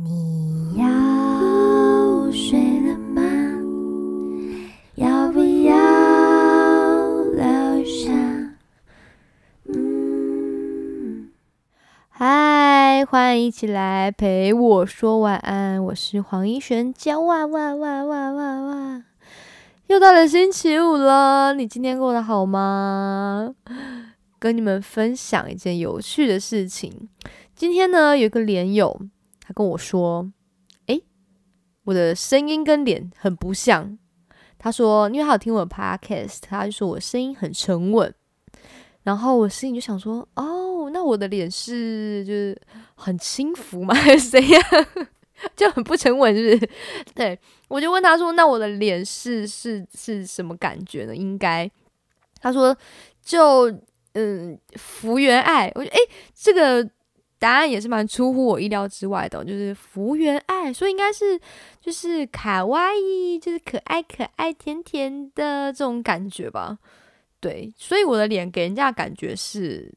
你要睡了吗？要不要留下？嗯，嗨，欢迎一起来陪我说晚安。我是黄一璇，叫哇哇哇哇哇哇。又到了星期五了，你今天过得好吗？跟你们分享一件有趣的事情。今天呢，有个连友。他跟我说：“诶，我的声音跟脸很不像。”他说：“因为他有听我的 podcast，他就说我声音很沉稳。”然后我心里就想说：“哦，那我的脸是就是很轻浮吗？还是怎样？就很不沉稳，是不是？”对我就问他说：“那我的脸是是是什么感觉呢？”应该他说：“就嗯，福原爱。”我觉得诶，这个。答案也是蛮出乎我意料之外的，就是福原爱，所以应该是就是卡哇伊，就是可爱可爱甜甜的这种感觉吧。对，所以我的脸给人家感觉是，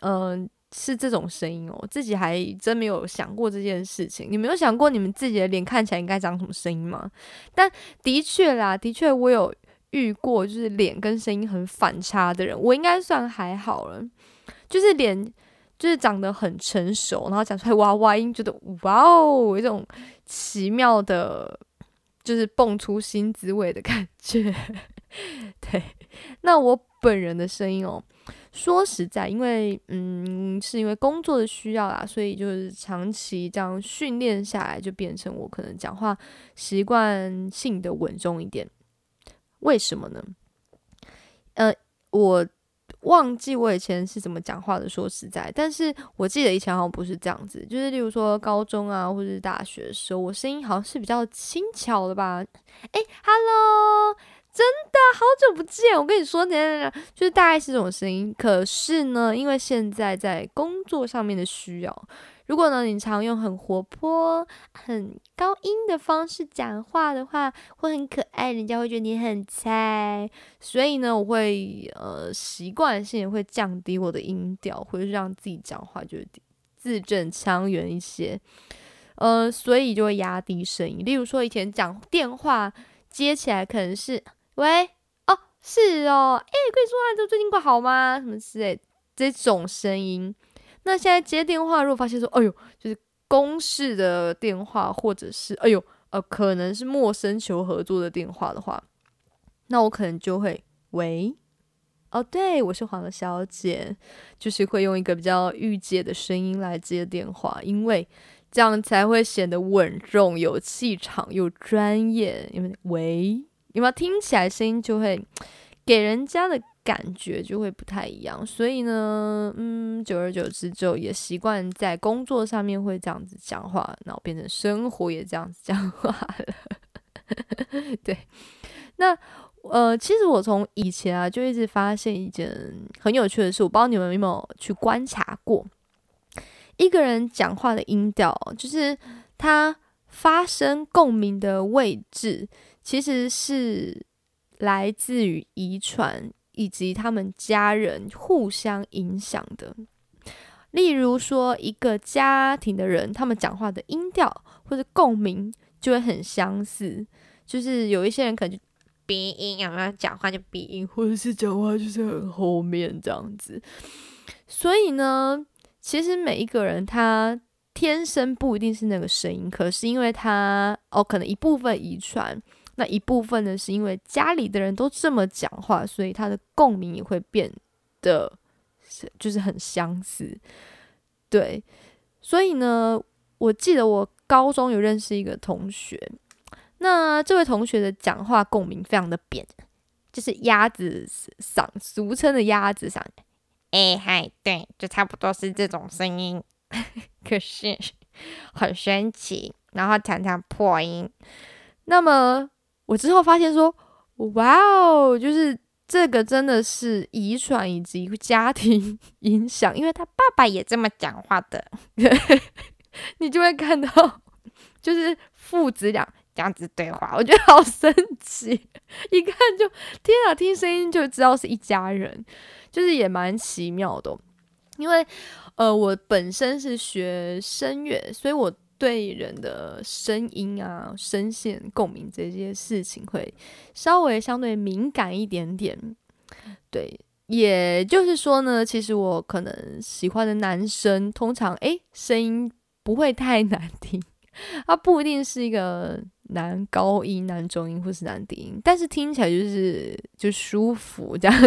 嗯，是这种声音哦。自己还真没有想过这件事情。你没有想过你们自己的脸看起来应该长什么声音吗？但的确啦，的确我有遇过，就是脸跟声音很反差的人。我应该算还好了，就是脸。就是长得很成熟，然后讲出来娃娃音，觉得哇哦，有一种奇妙的，就是蹦出新滋味的感觉。对，那我本人的声音哦，说实在，因为嗯，是因为工作的需要啦，所以就是长期这样训练下来，就变成我可能讲话习惯性的稳重一点。为什么呢？呃，我。忘记我以前是怎么讲话的，说实在，但是我记得以前好像不是这样子，就是例如说高中啊，或者是大学的时候，我声音好像是比较轻巧的吧。诶，Hello，真的好久不见，我跟你说，就是大概是这种声音。可是呢，因为现在在工作上面的需要。如果呢，你常用很活泼、很高音的方式讲话的话，会很可爱，人家会觉得你很菜。所以呢，我会呃习惯性会降低我的音调，或者是让自己讲话就字正腔圆一些。呃，所以就会压低声音。例如说，以前讲电话接起来可能是喂哦，是哦，哎，可以说话，这最近过好吗？什么之类这种声音。那现在接电话，如果发现说，哎呦，就是公事的电话，或者是哎呦，呃，可能是陌生求合作的电话的话，那我可能就会喂，哦，对我是黄小姐，就是会用一个比较御姐的声音来接电话，因为这样才会显得稳重、有气场、有专业。因为喂，有没有听起来声音就会给人家的。感觉就会不太一样，所以呢，嗯，久而久之就也习惯在工作上面会这样子讲话，然后变成生活也这样子讲话了。对，那呃，其实我从以前啊就一直发现一件很有趣的事，我不知道你们有没有去观察过，一个人讲话的音调，就是他发生共鸣的位置，其实是来自于遗传。以及他们家人互相影响的，例如说一个家庭的人，他们讲话的音调或者共鸣就会很相似。就是有一些人可能就鼻音，有没有讲话就鼻音，或者是讲话就是很后面这样子。所以呢，其实每一个人他天生不一定是那个声音，可是因为他哦，可能一部分遗传。那一部分呢，是因为家里的人都这么讲话，所以他的共鸣也会变得就是很相似。对，所以呢，我记得我高中有认识一个同学，那这位同学的讲话共鸣非常的扁，就是鸭子嗓，俗称的鸭子嗓。哎嗨，对，就差不多是这种声音，可是很神奇，然后常常破音。那么。我之后发现说，哇哦，就是这个真的是遗传以及家庭 影响，因为他爸爸也这么讲话的，你就会看到，就是父子俩这样子对话，我觉得好神奇，一看就天啊，听声音就知道是一家人，就是也蛮奇妙的，因为呃，我本身是学声乐，所以我对人的声音啊、声线共鸣这些事情会稍微相对敏感一点点。对，也就是说呢，其实我可能喜欢的男生，通常诶声音不会太难听，他不一定是一个男高音、男中音或是男低音，但是听起来就是就舒服这样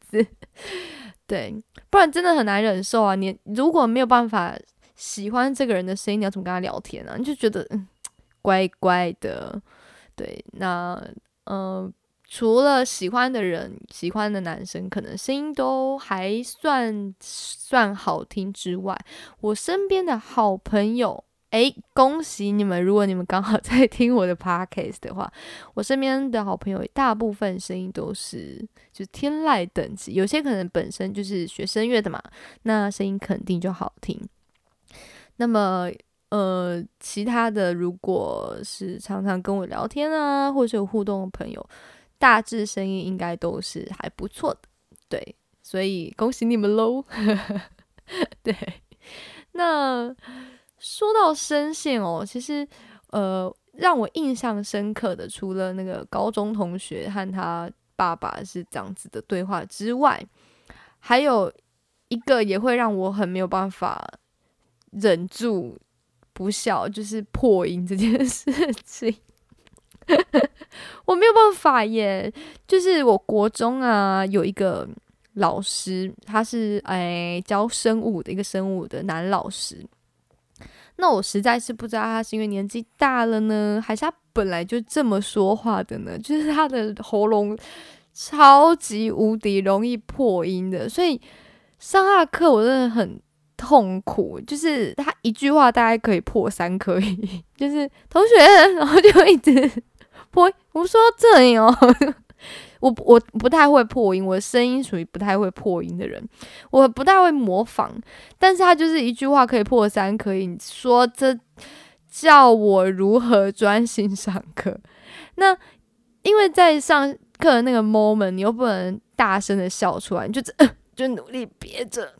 子。对，不然真的很难忍受啊！你如果没有办法喜欢这个人的声音，你要怎么跟他聊天啊？你就觉得嗯，乖乖的。对，那呃，除了喜欢的人、喜欢的男生，可能声音都还算算好听之外，我身边的好朋友。哎，恭喜你们！如果你们刚好在听我的 podcast 的话，我身边的好朋友大部分声音都是就天籁等级，有些可能本身就是学声乐的嘛，那声音肯定就好听。那么，呃，其他的如果是常常跟我聊天啊，或者有互动的朋友，大致声音应该都是还不错的。对，所以恭喜你们喽！对，那。说到声线哦，其实，呃，让我印象深刻的，除了那个高中同学和他爸爸是这样子的对话之外，还有一个也会让我很没有办法忍住不笑，就是破音这件事情，我没有办法耶。就是我国中啊，有一个老师，他是哎教生物的一个生物的男老师。那我实在是不知道他是因为年纪大了呢，还是他本来就这么说话的呢？就是他的喉咙超级无敌容易破音的，所以上他的课我真的很痛苦。就是他一句话大概可以破三颗音，就是同学，然后就一直破。我说这里哦。我 我不太会破音，我的声音属于不太会破音的人，我不太会模仿，但是他就是一句话可以破三颗音，说这叫我如何专心上课？那因为在上课的那个 moment，你又不能大声的笑出来，你就就努力憋着，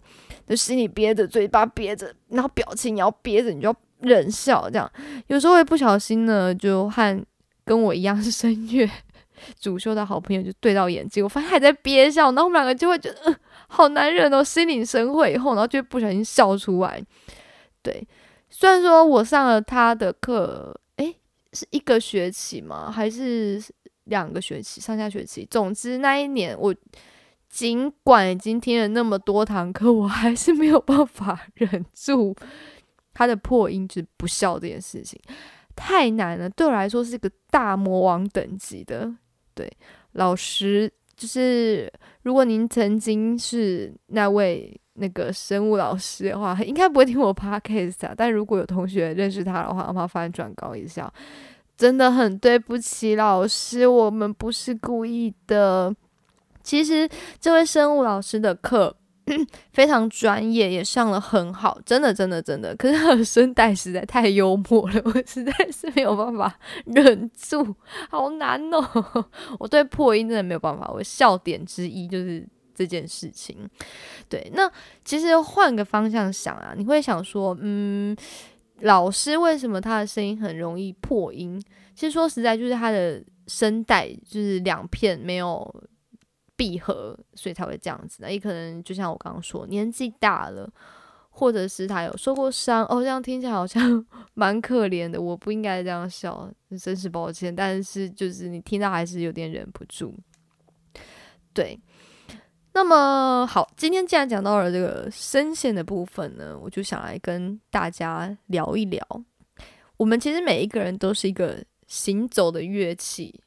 就心里憋着，嘴巴憋着，然后表情也要憋着，你就要忍笑，这样有时候会不小心呢，就和跟我一样是声乐。主修的好朋友就对到眼睛，我发现还在憋笑，然后我们两个就会觉得，嗯，好难忍哦，心领神会以后，然后就不小心笑出来。对，虽然说我上了他的课，诶，是一个学期吗？还是两个学期？上下学期？总之那一年，我尽管已经听了那么多堂课，我还是没有办法忍住他的破音，就是不笑这件事情，太难了，对我来说是一个大魔王等级的。对，老师就是，如果您曾经是那位那个生物老师的话，应该不会听我 podcast 啊。但如果有同学认识他的话，麻烦转告一下，真的很对不起老师，我们不是故意的。其实这位生物老师的课。非常专业，也上了很好，真的，真的，真的。可是他的声带实在太幽默了，我实在是没有办法忍住，好难哦。我对破音真的没有办法。我笑点之一就是这件事情。对，那其实换个方向想啊，你会想说，嗯，老师为什么他的声音很容易破音？其实说实在，就是他的声带就是两片没有。闭合，所以才会这样子。那也可能就像我刚刚说，年纪大了，或者是他有受过伤。哦，这样听起来好像 蛮可怜的。我不应该这样笑，真是抱歉。但是就是你听到还是有点忍不住。对，那么好，今天既然讲到了这个声线的部分呢，我就想来跟大家聊一聊。我们其实每一个人都是一个行走的乐器。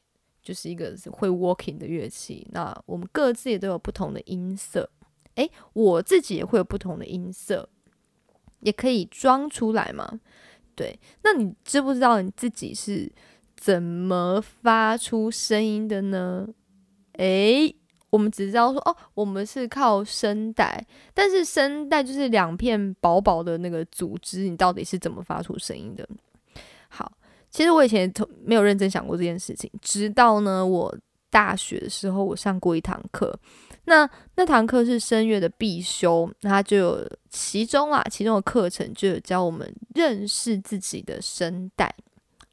就是一个会 walking 的乐器，那我们各自也都有不同的音色，诶，我自己也会有不同的音色，也可以装出来嘛？对，那你知不知道你自己是怎么发出声音的呢？诶，我们只知道说哦，我们是靠声带，但是声带就是两片薄薄的那个组织，你到底是怎么发出声音的？好。其实我以前没有认真想过这件事情，直到呢我大学的时候，我上过一堂课，那那堂课是声乐的必修，那它就有其中啊，其中的课程就有教我们认识自己的声带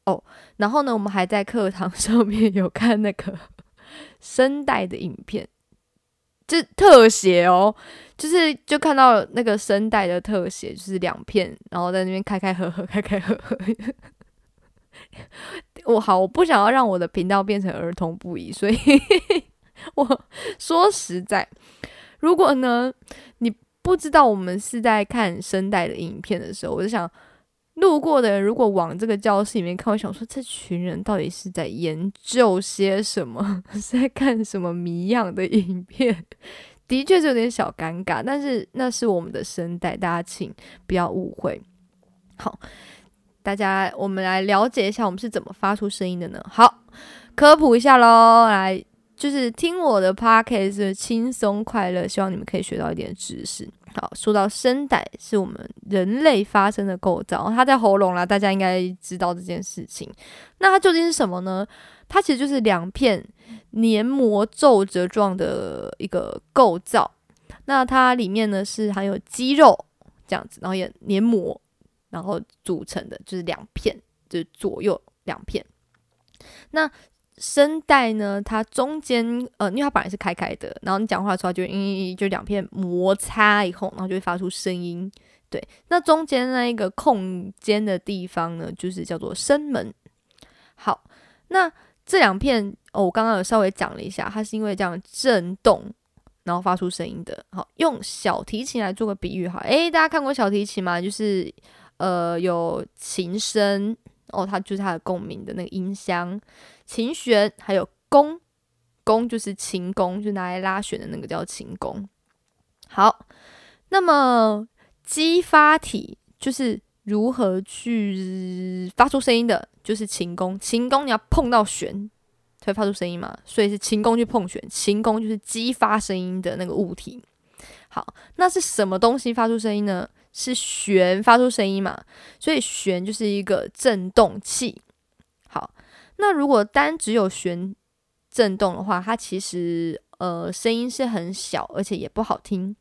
哦。然后呢，我们还在课堂 上面有看那个 声带的影片，就特写哦，就是就看到那个声带的特写，就是两片，然后在那边开开合合，开开合合。我好，我不想要让我的频道变成儿童不宜，所以我说实在，如果呢你不知道我们是在看声带的影片的时候，我就想路过的人如果往这个教室里面看，我想说这群人到底是在研究些什么，是在看什么谜样的影片？的确是有点小尴尬，但是那是我们的声带，大家请不要误会。好。大家，我们来了解一下我们是怎么发出声音的呢？好，科普一下喽，来，就是听我的 podcast 轻松快乐，希望你们可以学到一点知识。好，说到声带是我们人类发声的构造，它在喉咙啦，大家应该知道这件事情。那它究竟是什么呢？它其实就是两片黏膜皱褶状的一个构造。那它里面呢是含有肌肉这样子，然后也黏膜。然后组成的就是两片，就是左右两片。那声带呢？它中间呃，因为它本来是开开的，然后你讲话出来就因就两片摩擦以后，然后就会发出声音。对，那中间那一个空间的地方呢，就是叫做声门。好，那这两片哦，我刚刚有稍微讲了一下，它是因为这样震动，然后发出声音的。好，用小提琴来做个比喻哈。诶，大家看过小提琴吗？就是。呃，有琴声哦，它就是它的共鸣的那个音箱，琴弦，还有弓，弓就是琴弓，就拿来拉弦的那个叫琴弓。好，那么激发体就是如何去发出声音的，就是琴弓，琴弓你要碰到弦才会发出声音嘛，所以是琴弓去碰弦，琴弓就是激发声音的那个物体。好，那是什么东西发出声音呢？是弦发出声音嘛？所以弦就是一个振动器。好，那如果单只有弦振动的话，它其实呃声音是很小，而且也不好听。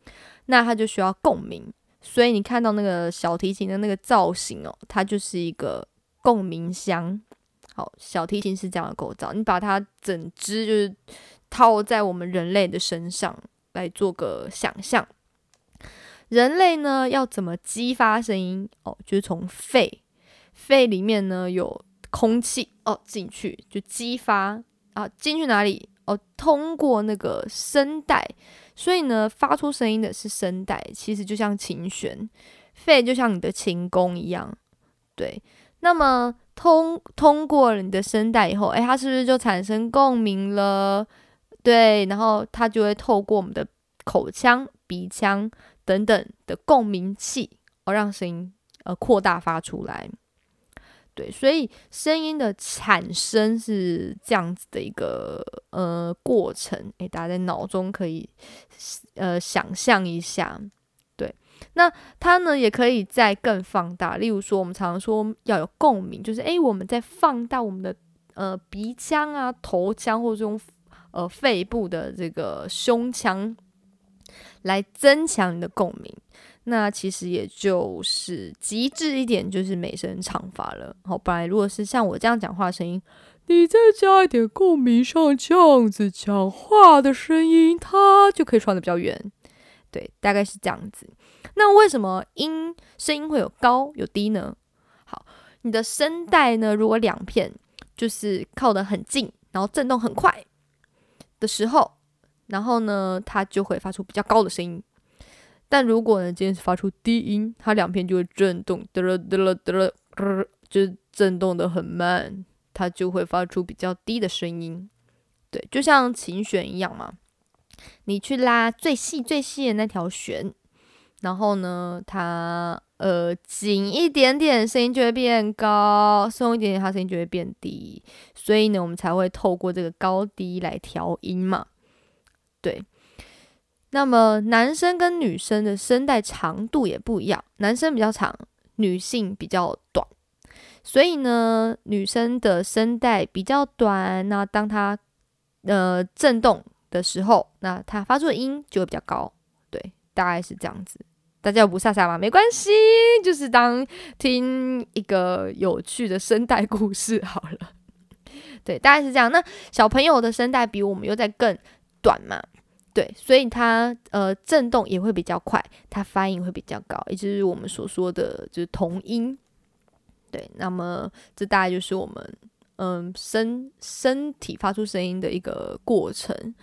那它就需要共鸣。所以你看到那个小提琴的那个造型哦，它就是一个共鸣箱。好，小提琴是这样的构造。你把它整只就是套在我们人类的身上来做个想象。人类呢要怎么激发声音哦？就是从肺，肺里面呢有空气哦进去就激发啊，进去哪里哦？通过那个声带，所以呢发出声音的是声带，其实就像琴弦，肺就像你的琴弓一样，对。那么通通过了你的声带以后，诶，它是不是就产生共鸣了？对，然后它就会透过我们的口腔、鼻腔。等等的共鸣器，哦，让声音呃扩大发出来。对，所以声音的产生是这样子的一个呃过程。诶，大家在脑中可以呃想象一下。对，那它呢也可以再更放大。例如说，我们常常说要有共鸣，就是诶，我们在放大我们的呃鼻腔啊、头腔或者这种呃肺部的这个胸腔。来增强你的共鸣，那其实也就是极致一点，就是美声唱法了。好，不然如果是像我这样讲话声音，你再加一点共鸣上，这样子讲话的声音，它就可以传的比较远。对，大概是这样子。那为什么音声音会有高有低呢？好，你的声带呢，如果两片就是靠得很近，然后震动很快的时候。然后呢，它就会发出比较高的声音。但如果呢，今天是发出低音，它两片就会震动，得了得了得了，就是震动的很慢，它就会发出比较低的声音。对，就像琴弦一样嘛，你去拉最细最细的那条弦，然后呢，它呃紧一点点，声音就会变高；松一点点，它声音就会变低。所以呢，我们才会透过这个高低来调音嘛。对，那么男生跟女生的声带长度也不一样，男生比较长，女性比较短。所以呢，女生的声带比较短，那当它呃震动的时候，那它发出的音就会比较高。对，大概是这样子。大家不吓傻吗？没关系，就是当听一个有趣的声带故事好了。对，大概是这样。那小朋友的声带比我们又在更短嘛？对，所以它呃震动也会比较快，它发音会比较高，也就是我们所说的就是童音。对，那么这大概就是我们嗯身身体发出声音的一个过程。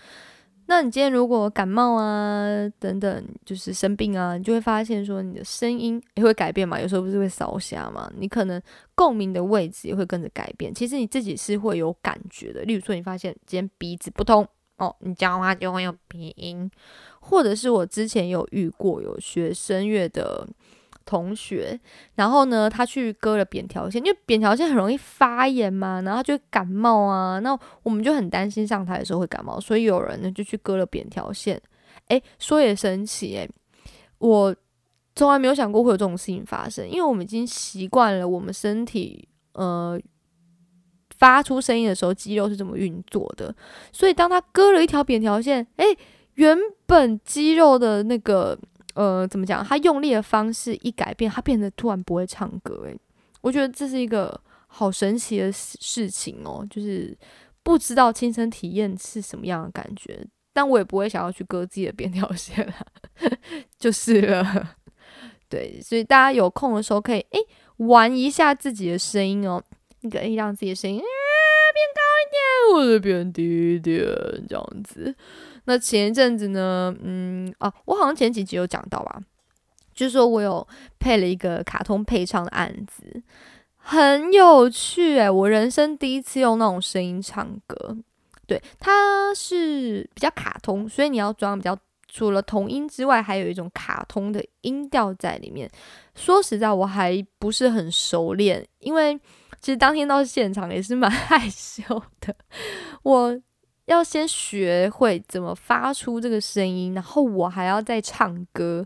那你今天如果感冒啊等等，就是生病啊，你就会发现说你的声音也会改变嘛。有时候不是会烧瞎嘛，你可能共鸣的位置也会跟着改变。其实你自己是会有感觉的。例如说，你发现今天鼻子不通哦，你讲话就会有鼻音，或者是我之前有遇过有学声乐的。同学，然后呢，他去割了扁条线，因为扁条线很容易发炎嘛，然后就感冒啊。那我们就很担心上台的时候会感冒，所以有人呢就去割了扁条线。诶，说也神奇诶，我从来没有想过会有这种事情发生，因为我们已经习惯了我们身体呃发出声音的时候肌肉是怎么运作的，所以当他割了一条扁条线，诶，原本肌肉的那个。呃，怎么讲？他用力的方式一改变，他变得突然不会唱歌。诶，我觉得这是一个好神奇的事情哦，就是不知道亲身体验是什么样的感觉，但我也不会想要去割自己的扁条线了，就是了。对，所以大家有空的时候可以诶玩一下自己的声音哦，你可以让自己的声音啊变高一点，或者变低一点，这样子。那前一阵子呢，嗯啊，我好像前几集有讲到吧，就是说我有配了一个卡通配唱的案子，很有趣诶，我人生第一次用那种声音唱歌，对，它是比较卡通，所以你要装比较除了童音之外，还有一种卡通的音调在里面。说实在，我还不是很熟练，因为其实当天到现场也是蛮害羞的，我。要先学会怎么发出这个声音，然后我还要再唱歌，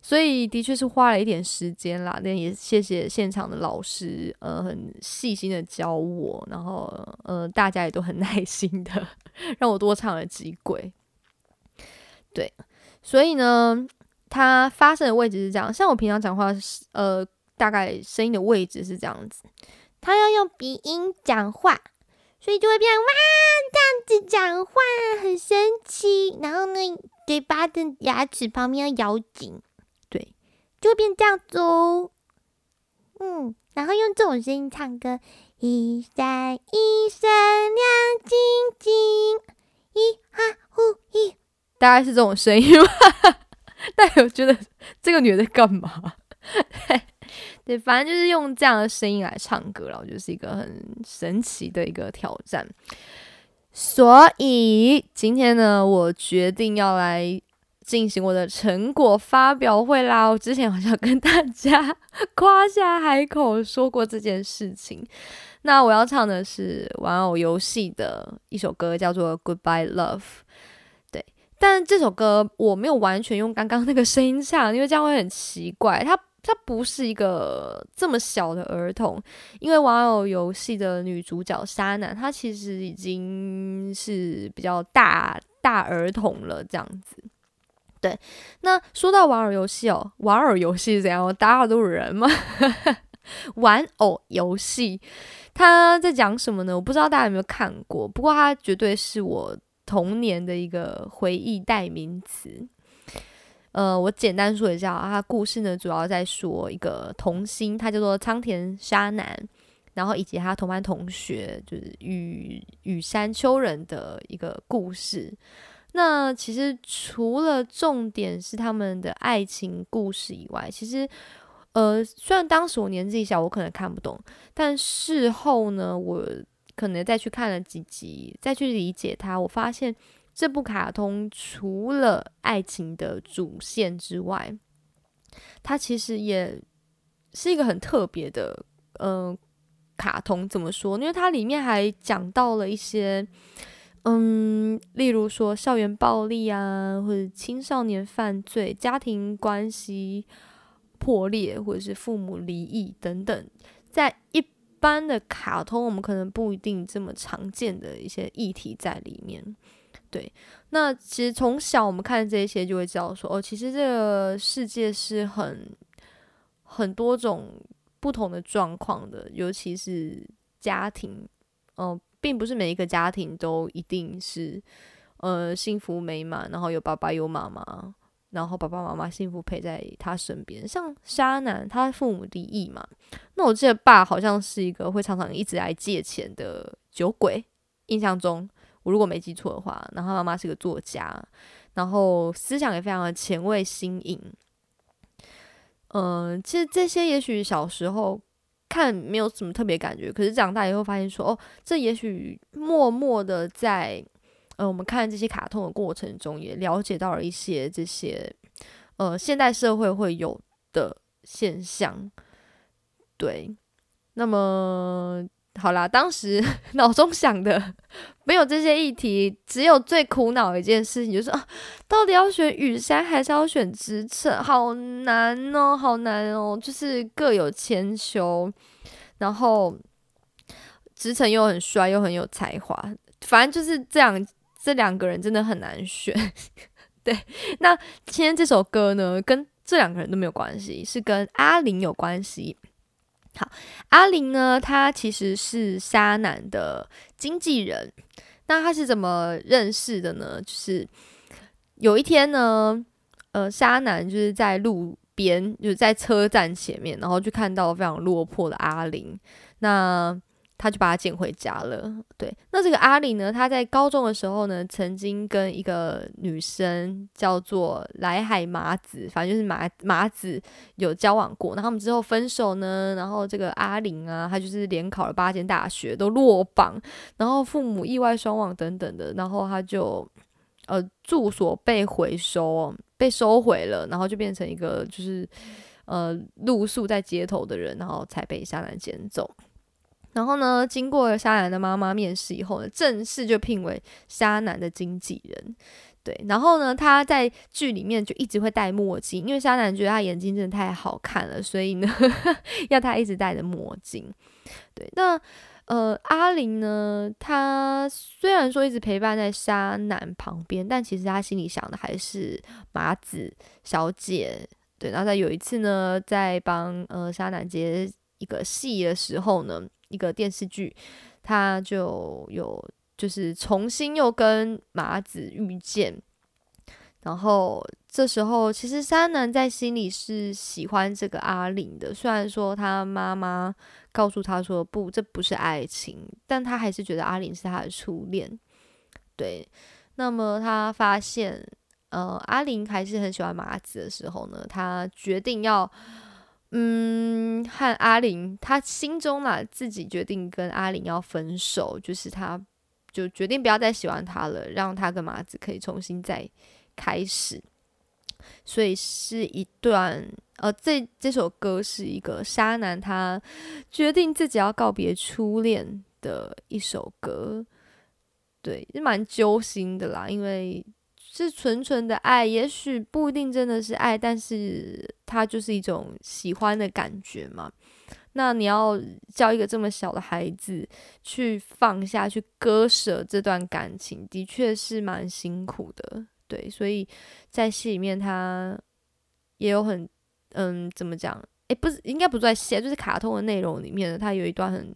所以的确是花了一点时间啦。那也谢谢现场的老师，呃，很细心的教我，然后呃，大家也都很耐心的 让我多唱了几轨。对，所以呢，它发声的位置是这样，像我平常讲话，呃，大概声音的位置是这样子，他要用鼻音讲话。所以就会变哇，这样子讲话很神奇。然后呢，嘴巴的牙齿旁边要咬紧，对，就会变这样子哦。嗯，然后用这种声音唱歌，一闪一闪亮晶晶，一哈呼一，大概是这种声音吧。但我觉得这个女的在干嘛？对，反正就是用这样的声音来唱歌然后就是一个很神奇的一个挑战。所以今天呢，我决定要来进行我的成果发表会啦。我之前好像跟大家 夸下海口说过这件事情。那我要唱的是玩偶游戏的一首歌，叫做《Goodbye Love》。对，但这首歌我没有完全用刚刚那个声音唱，因为这样会很奇怪。它他不是一个这么小的儿童，因为玩偶游戏的女主角沙男，她其实已经是比较大大儿童了，这样子。对，那说到玩偶游戏哦，玩偶游戏是怎样？大家都是人吗？玩偶游戏，他在讲什么呢？我不知道大家有没有看过，不过它绝对是我童年的一个回忆代名词。呃，我简单说一下啊，他故事呢主要在说一个童星，他叫做仓田沙男，然后以及他同班同学就是羽羽山秋人的一个故事。那其实除了重点是他们的爱情故事以外，其实呃，虽然当时我年纪小，我可能看不懂，但事后呢，我可能再去看了几集，再去理解它，我发现。这部卡通除了爱情的主线之外，它其实也是一个很特别的，嗯，卡通怎么说？因为它里面还讲到了一些，嗯，例如说校园暴力啊，或者青少年犯罪、家庭关系破裂，或者是父母离异等等，在一般的卡通，我们可能不一定这么常见的一些议题在里面。对，那其实从小我们看这些，就会知道说，哦，其实这个世界是很很多种不同的状况的，尤其是家庭，嗯，并不是每一个家庭都一定是呃幸福美满，然后有爸爸有妈妈，然后爸爸妈妈幸福陪在他身边。像沙男，他父母离异嘛，那我记得爸好像是一个会常常一直来借钱的酒鬼，印象中。我如果没记错的话，然后妈妈是个作家，然后思想也非常的前卫新颖。嗯，其实这些也许小时候看没有什么特别感觉，可是长大以后发现说，哦，这也许默默的在呃我们看这些卡通的过程中，也了解到了一些这些呃现代社会会有的现象。对，那么。好啦，当时 脑中想的没有这些议题，只有最苦恼的一件事情，就是啊，到底要选雨山还是要选职称？好难哦，好难哦，就是各有千秋。然后职称又很帅，又很有才华，反正就是这样，这两个人真的很难选。对，那今天这首歌呢，跟这两个人都没有关系，是跟阿玲有关系。好，阿玲呢？她其实是沙男的经纪人。那他是怎么认识的呢？就是有一天呢，呃，沙男就是在路边，就是在车站前面，然后就看到非常落魄的阿玲。那他就把他捡回家了。对，那这个阿里呢？他在高中的时候呢，曾经跟一个女生叫做来海麻子，反正就是麻麻子有交往过。那他们之后分手呢？然后这个阿玲啊，他就是连考了八间大学都落榜，然后父母意外双亡等等的，然后他就呃住所被回收，被收回了，然后就变成一个就是呃露宿在街头的人，然后才被下男捡走。然后呢，经过了沙男的妈妈面试以后呢，正式就聘为沙男的经纪人。对，然后呢，他在剧里面就一直会戴墨镜，因为沙男觉得他眼睛真的太好看了，所以呢，要他一直戴着墨镜。对，那呃，阿玲呢，她虽然说一直陪伴在沙男旁边，但其实他心里想的还是麻子小姐。对，然后在有一次呢，在帮呃沙男接一个戏的时候呢。一个电视剧，他就有就是重新又跟麻子遇见，然后这时候其实山南在心里是喜欢这个阿玲的，虽然说他妈妈告诉他说不，这不是爱情，但他还是觉得阿玲是他的初恋。对，那么他发现呃阿玲还是很喜欢麻子的时候呢，他决定要。嗯，和阿玲，他心中嘛自己决定跟阿玲要分手，就是他就决定不要再喜欢他了，让他跟麻子可以重新再开始。所以是一段呃，这这首歌是一个沙男他决定自己要告别初恋的一首歌，对，是蛮揪心的啦，因为。是纯纯的爱，也许不一定真的是爱，但是它就是一种喜欢的感觉嘛。那你要教一个这么小的孩子去放下去割舍这段感情，的确是蛮辛苦的。对，所以在戏里面他也有很嗯，怎么讲？诶，不是，应该不在戏，就是卡通的内容里面，他有一段很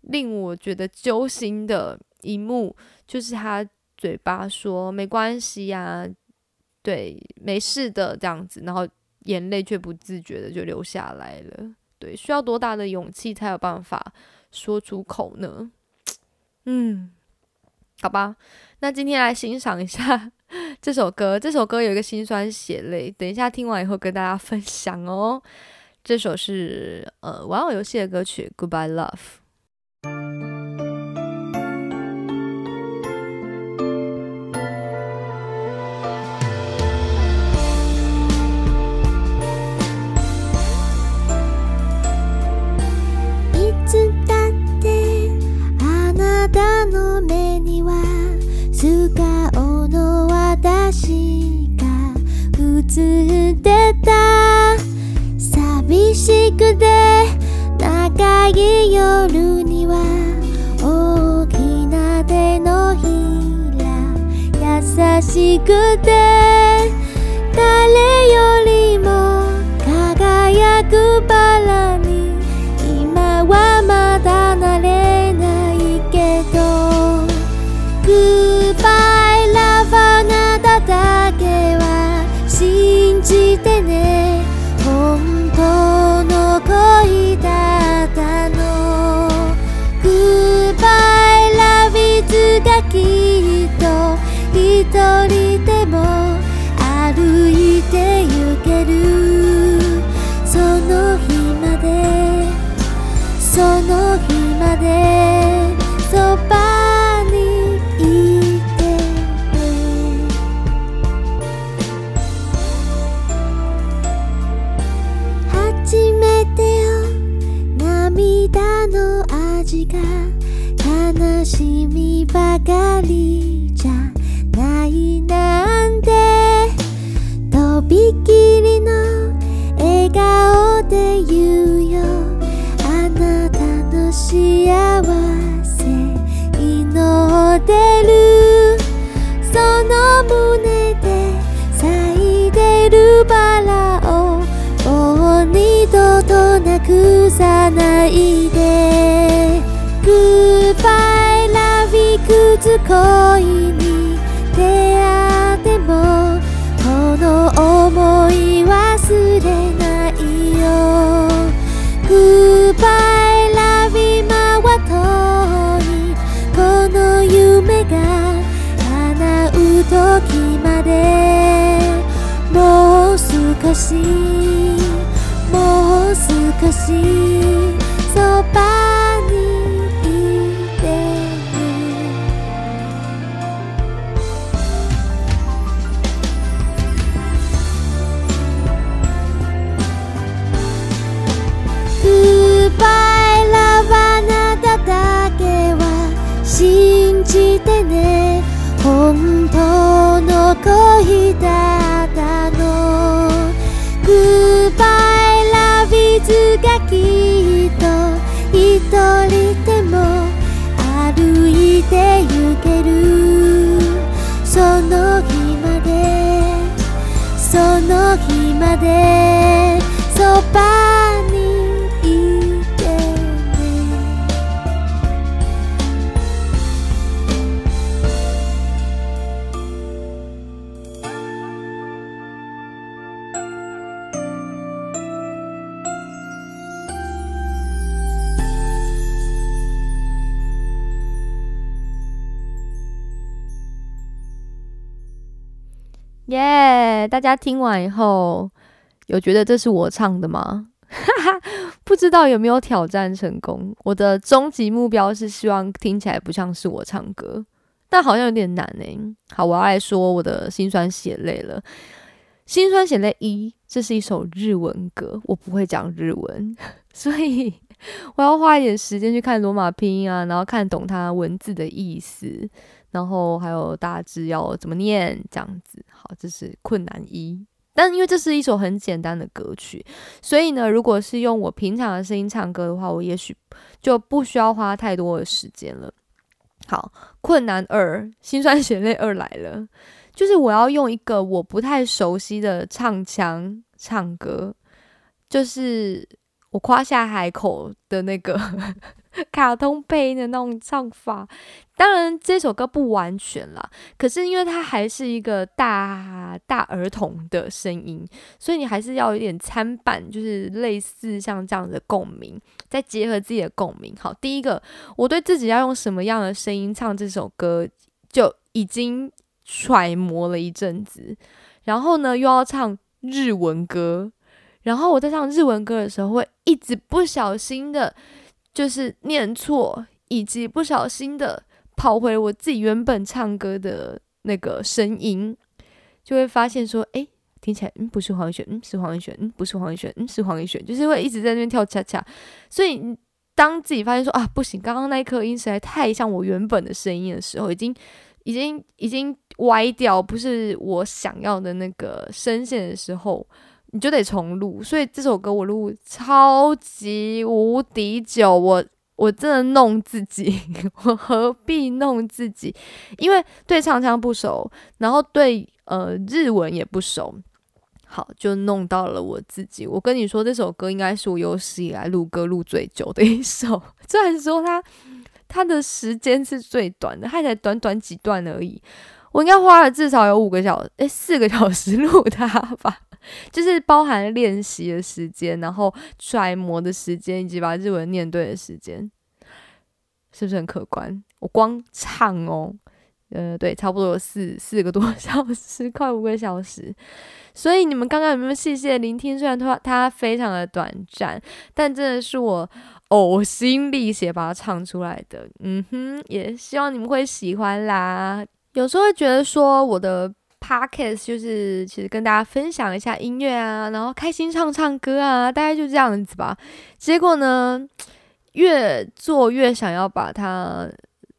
令我觉得揪心的一幕，就是他。嘴巴说没关系呀，对，没事的这样子，然后眼泪却不自觉的就流下来了。对，需要多大的勇气才有办法说出口呢？嗯，好吧，那今天来欣赏一下 这首歌。这首歌有一个心酸血泪，等一下听完以后跟大家分享哦。这首是呃玩偶游戏的歌曲《Goodbye Love》。捨てた寂しくて長い夜には大きな手のひら優しくて。さないで Goodbye love いくつ恋一人でも歩いて行ける。その日までその日まで。大家听完以后，有觉得这是我唱的吗？哈 哈不知道有没有挑战成功。我的终极目标是希望听起来不像是我唱歌，但好像有点难诶、好，我要来说我的心酸血泪了。心酸血泪一，这是一首日文歌，我不会讲日文，所以我要花一点时间去看罗马拼音啊，然后看懂它文字的意思，然后还有大致要怎么念，这样子。好，这是困难一。但因为这是一首很简单的歌曲，所以呢，如果是用我平常的声音唱歌的话，我也许就不需要花太多的时间了。好，困难二，心酸血泪二来了，就是我要用一个我不太熟悉的唱腔唱歌，就是我夸下海口的那个 卡通配音的那种唱法。当然，这首歌不完全啦，可是因为它还是一个大大儿童的声音，所以你还是要有点参半，就是类似像这样的共鸣，再结合自己的共鸣。好，第一个，我对自己要用什么样的声音唱这首歌，就已经揣摩了一阵子。然后呢，又要唱日文歌，然后我在唱日文歌的时候，会一直不小心的，就是念错，以及不小心的。跑回我自己原本唱歌的那个声音，就会发现说，诶，听起来嗯不是黄奕璇，嗯是黄奕璇，嗯不是黄奕璇，嗯是黄奕璇，就是会一直在那边跳恰恰。所以当自己发现说啊不行，刚刚那一颗音实在太像我原本的声音的时候，已经已经已经歪掉，不是我想要的那个声线的时候，你就得重录。所以这首歌我录超级无敌久，我我真的弄自己，我何必弄自己？因为对唱腔不熟，然后对呃日文也不熟，好就弄到了我自己。我跟你说，这首歌应该是我有史以来录歌录最久的一首，虽然说它它的时间是最短的，它才短短几段而已。我应该花了至少有五个小时，诶，四个小时录它吧。就是包含练习的时间，然后揣摩的时间，以及把日文念对的时间，是不是很可观？我光唱哦，呃，对，差不多有四四个多小时，快五个小时。所以你们刚刚有没有细细的聆听？虽然它它非常的短暂，但真的是我呕心沥血把它唱出来的。嗯哼，也希望你们会喜欢啦。有时候会觉得说我的。Podcast 就是其实跟大家分享一下音乐啊，然后开心唱唱歌啊，大概就这样子吧。结果呢，越做越想要把它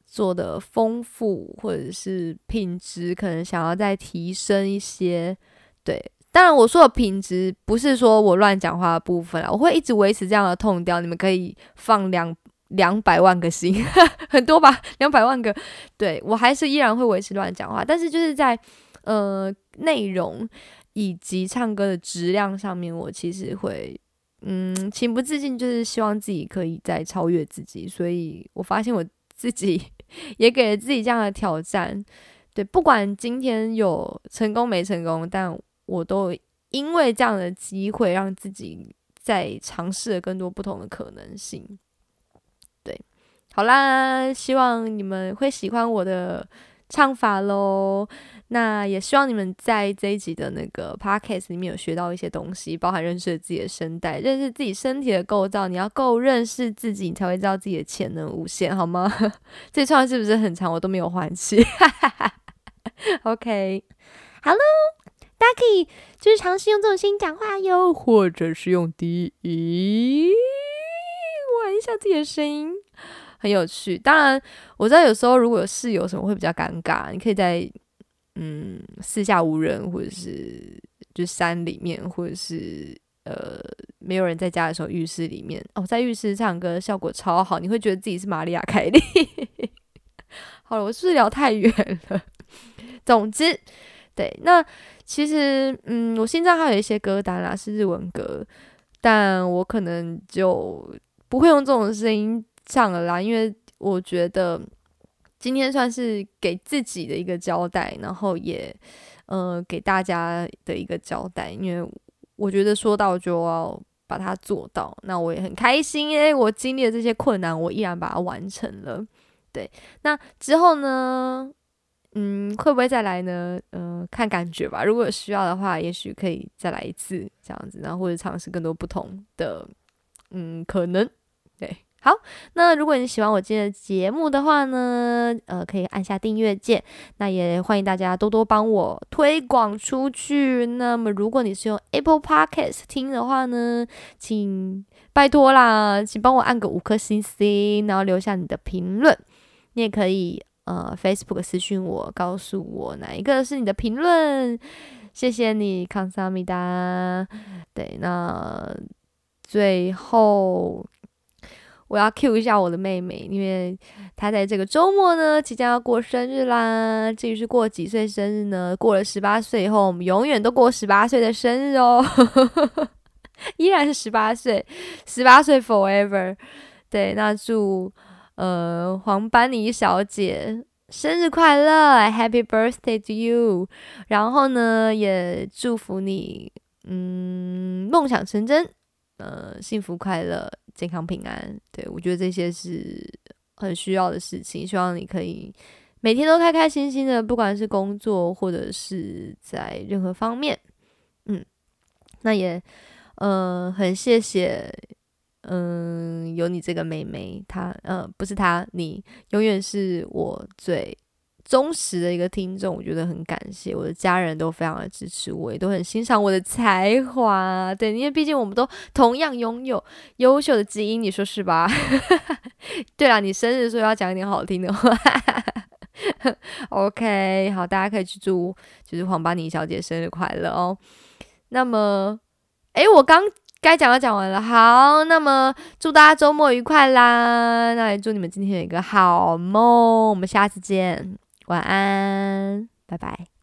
做的丰富，或者是品质可能想要再提升一些。对，当然我说的品质不是说我乱讲话的部分啊，我会一直维持这样的痛调。你们可以放两两百万个心，很多吧，两百万个。对我还是依然会维持乱讲话，但是就是在。呃，内容以及唱歌的质量上面，我其实会，嗯，情不自禁就是希望自己可以再超越自己，所以我发现我自己 也给了自己这样的挑战。对，不管今天有成功没成功，但我都因为这样的机会，让自己在尝试了更多不同的可能性。好啦，希望你们会喜欢我的唱法喽。那也希望你们在这一集的那个 podcast 里面有学到一些东西，包含认识自己的声带，认识自己身体的构造。你要够认识自己，你才会知道自己的潜能无限，好吗？这串是不是很长？我都没有换气。OK，Hello，大家可以就是尝试用这种声音讲话哟，或者是用低音玩一下自己的声音，很有趣。当然，我知道有时候如果有室友什么会比较尴尬，你可以在。嗯，四下无人，或者是就山里面，或者是呃没有人在家的时候，浴室里面哦，在浴室唱歌效果超好，你会觉得自己是玛利亚凯莉。好了，我是不是聊太远了？总之，对，那其实嗯，我心脏还有一些歌单啦，是日文歌，但我可能就不会用这种声音唱了啦，因为我觉得。今天算是给自己的一个交代，然后也，呃，给大家的一个交代。因为我觉得说到就要把它做到，那我也很开心，因为我经历了这些困难，我依然把它完成了。对，那之后呢，嗯，会不会再来呢？嗯，看感觉吧。如果需要的话，也许可以再来一次这样子，然后或者尝试更多不同的，嗯，可能，对。好，那如果你喜欢我今天的节目的话呢，呃，可以按下订阅键。那也欢迎大家多多帮我推广出去。那么，如果你是用 Apple Podcast 听的话呢，请拜托啦，请帮我按个五颗星星，然后留下你的评论。你也可以呃 Facebook 私讯我，告诉我哪一个是你的评论。谢谢你，康萨米达。对，那最后。我要 cue 一下我的妹妹，因为她在这个周末呢即将要过生日啦。至于是过几岁生日呢？过了十八岁以后，我们永远都过十八岁的生日哦，依然是十八岁，十八岁 forever。对，那祝呃黄班尼小姐生日快乐，Happy birthday to you！然后呢，也祝福你，嗯，梦想成真，呃，幸福快乐。健康平安，对我觉得这些是很需要的事情。希望你可以每天都开开心心的，不管是工作或者是在任何方面。嗯，那也嗯很谢谢，嗯有你这个妹妹，她呃不是她，你永远是我最。忠实的一个听众，我觉得很感谢我的家人都非常的支持我，也都很欣赏我的才华。对，因为毕竟我们都同样拥有优秀的基因，你说是吧？对了，你生日的时候要讲一点好听的话。OK，好，大家可以去祝就是黄巴尼小姐生日快乐哦。那么，诶，我刚。该讲的讲完了。好，那么祝大家周末愉快啦！那也祝你们今天有一个好梦。我们下次见，晚安，拜拜。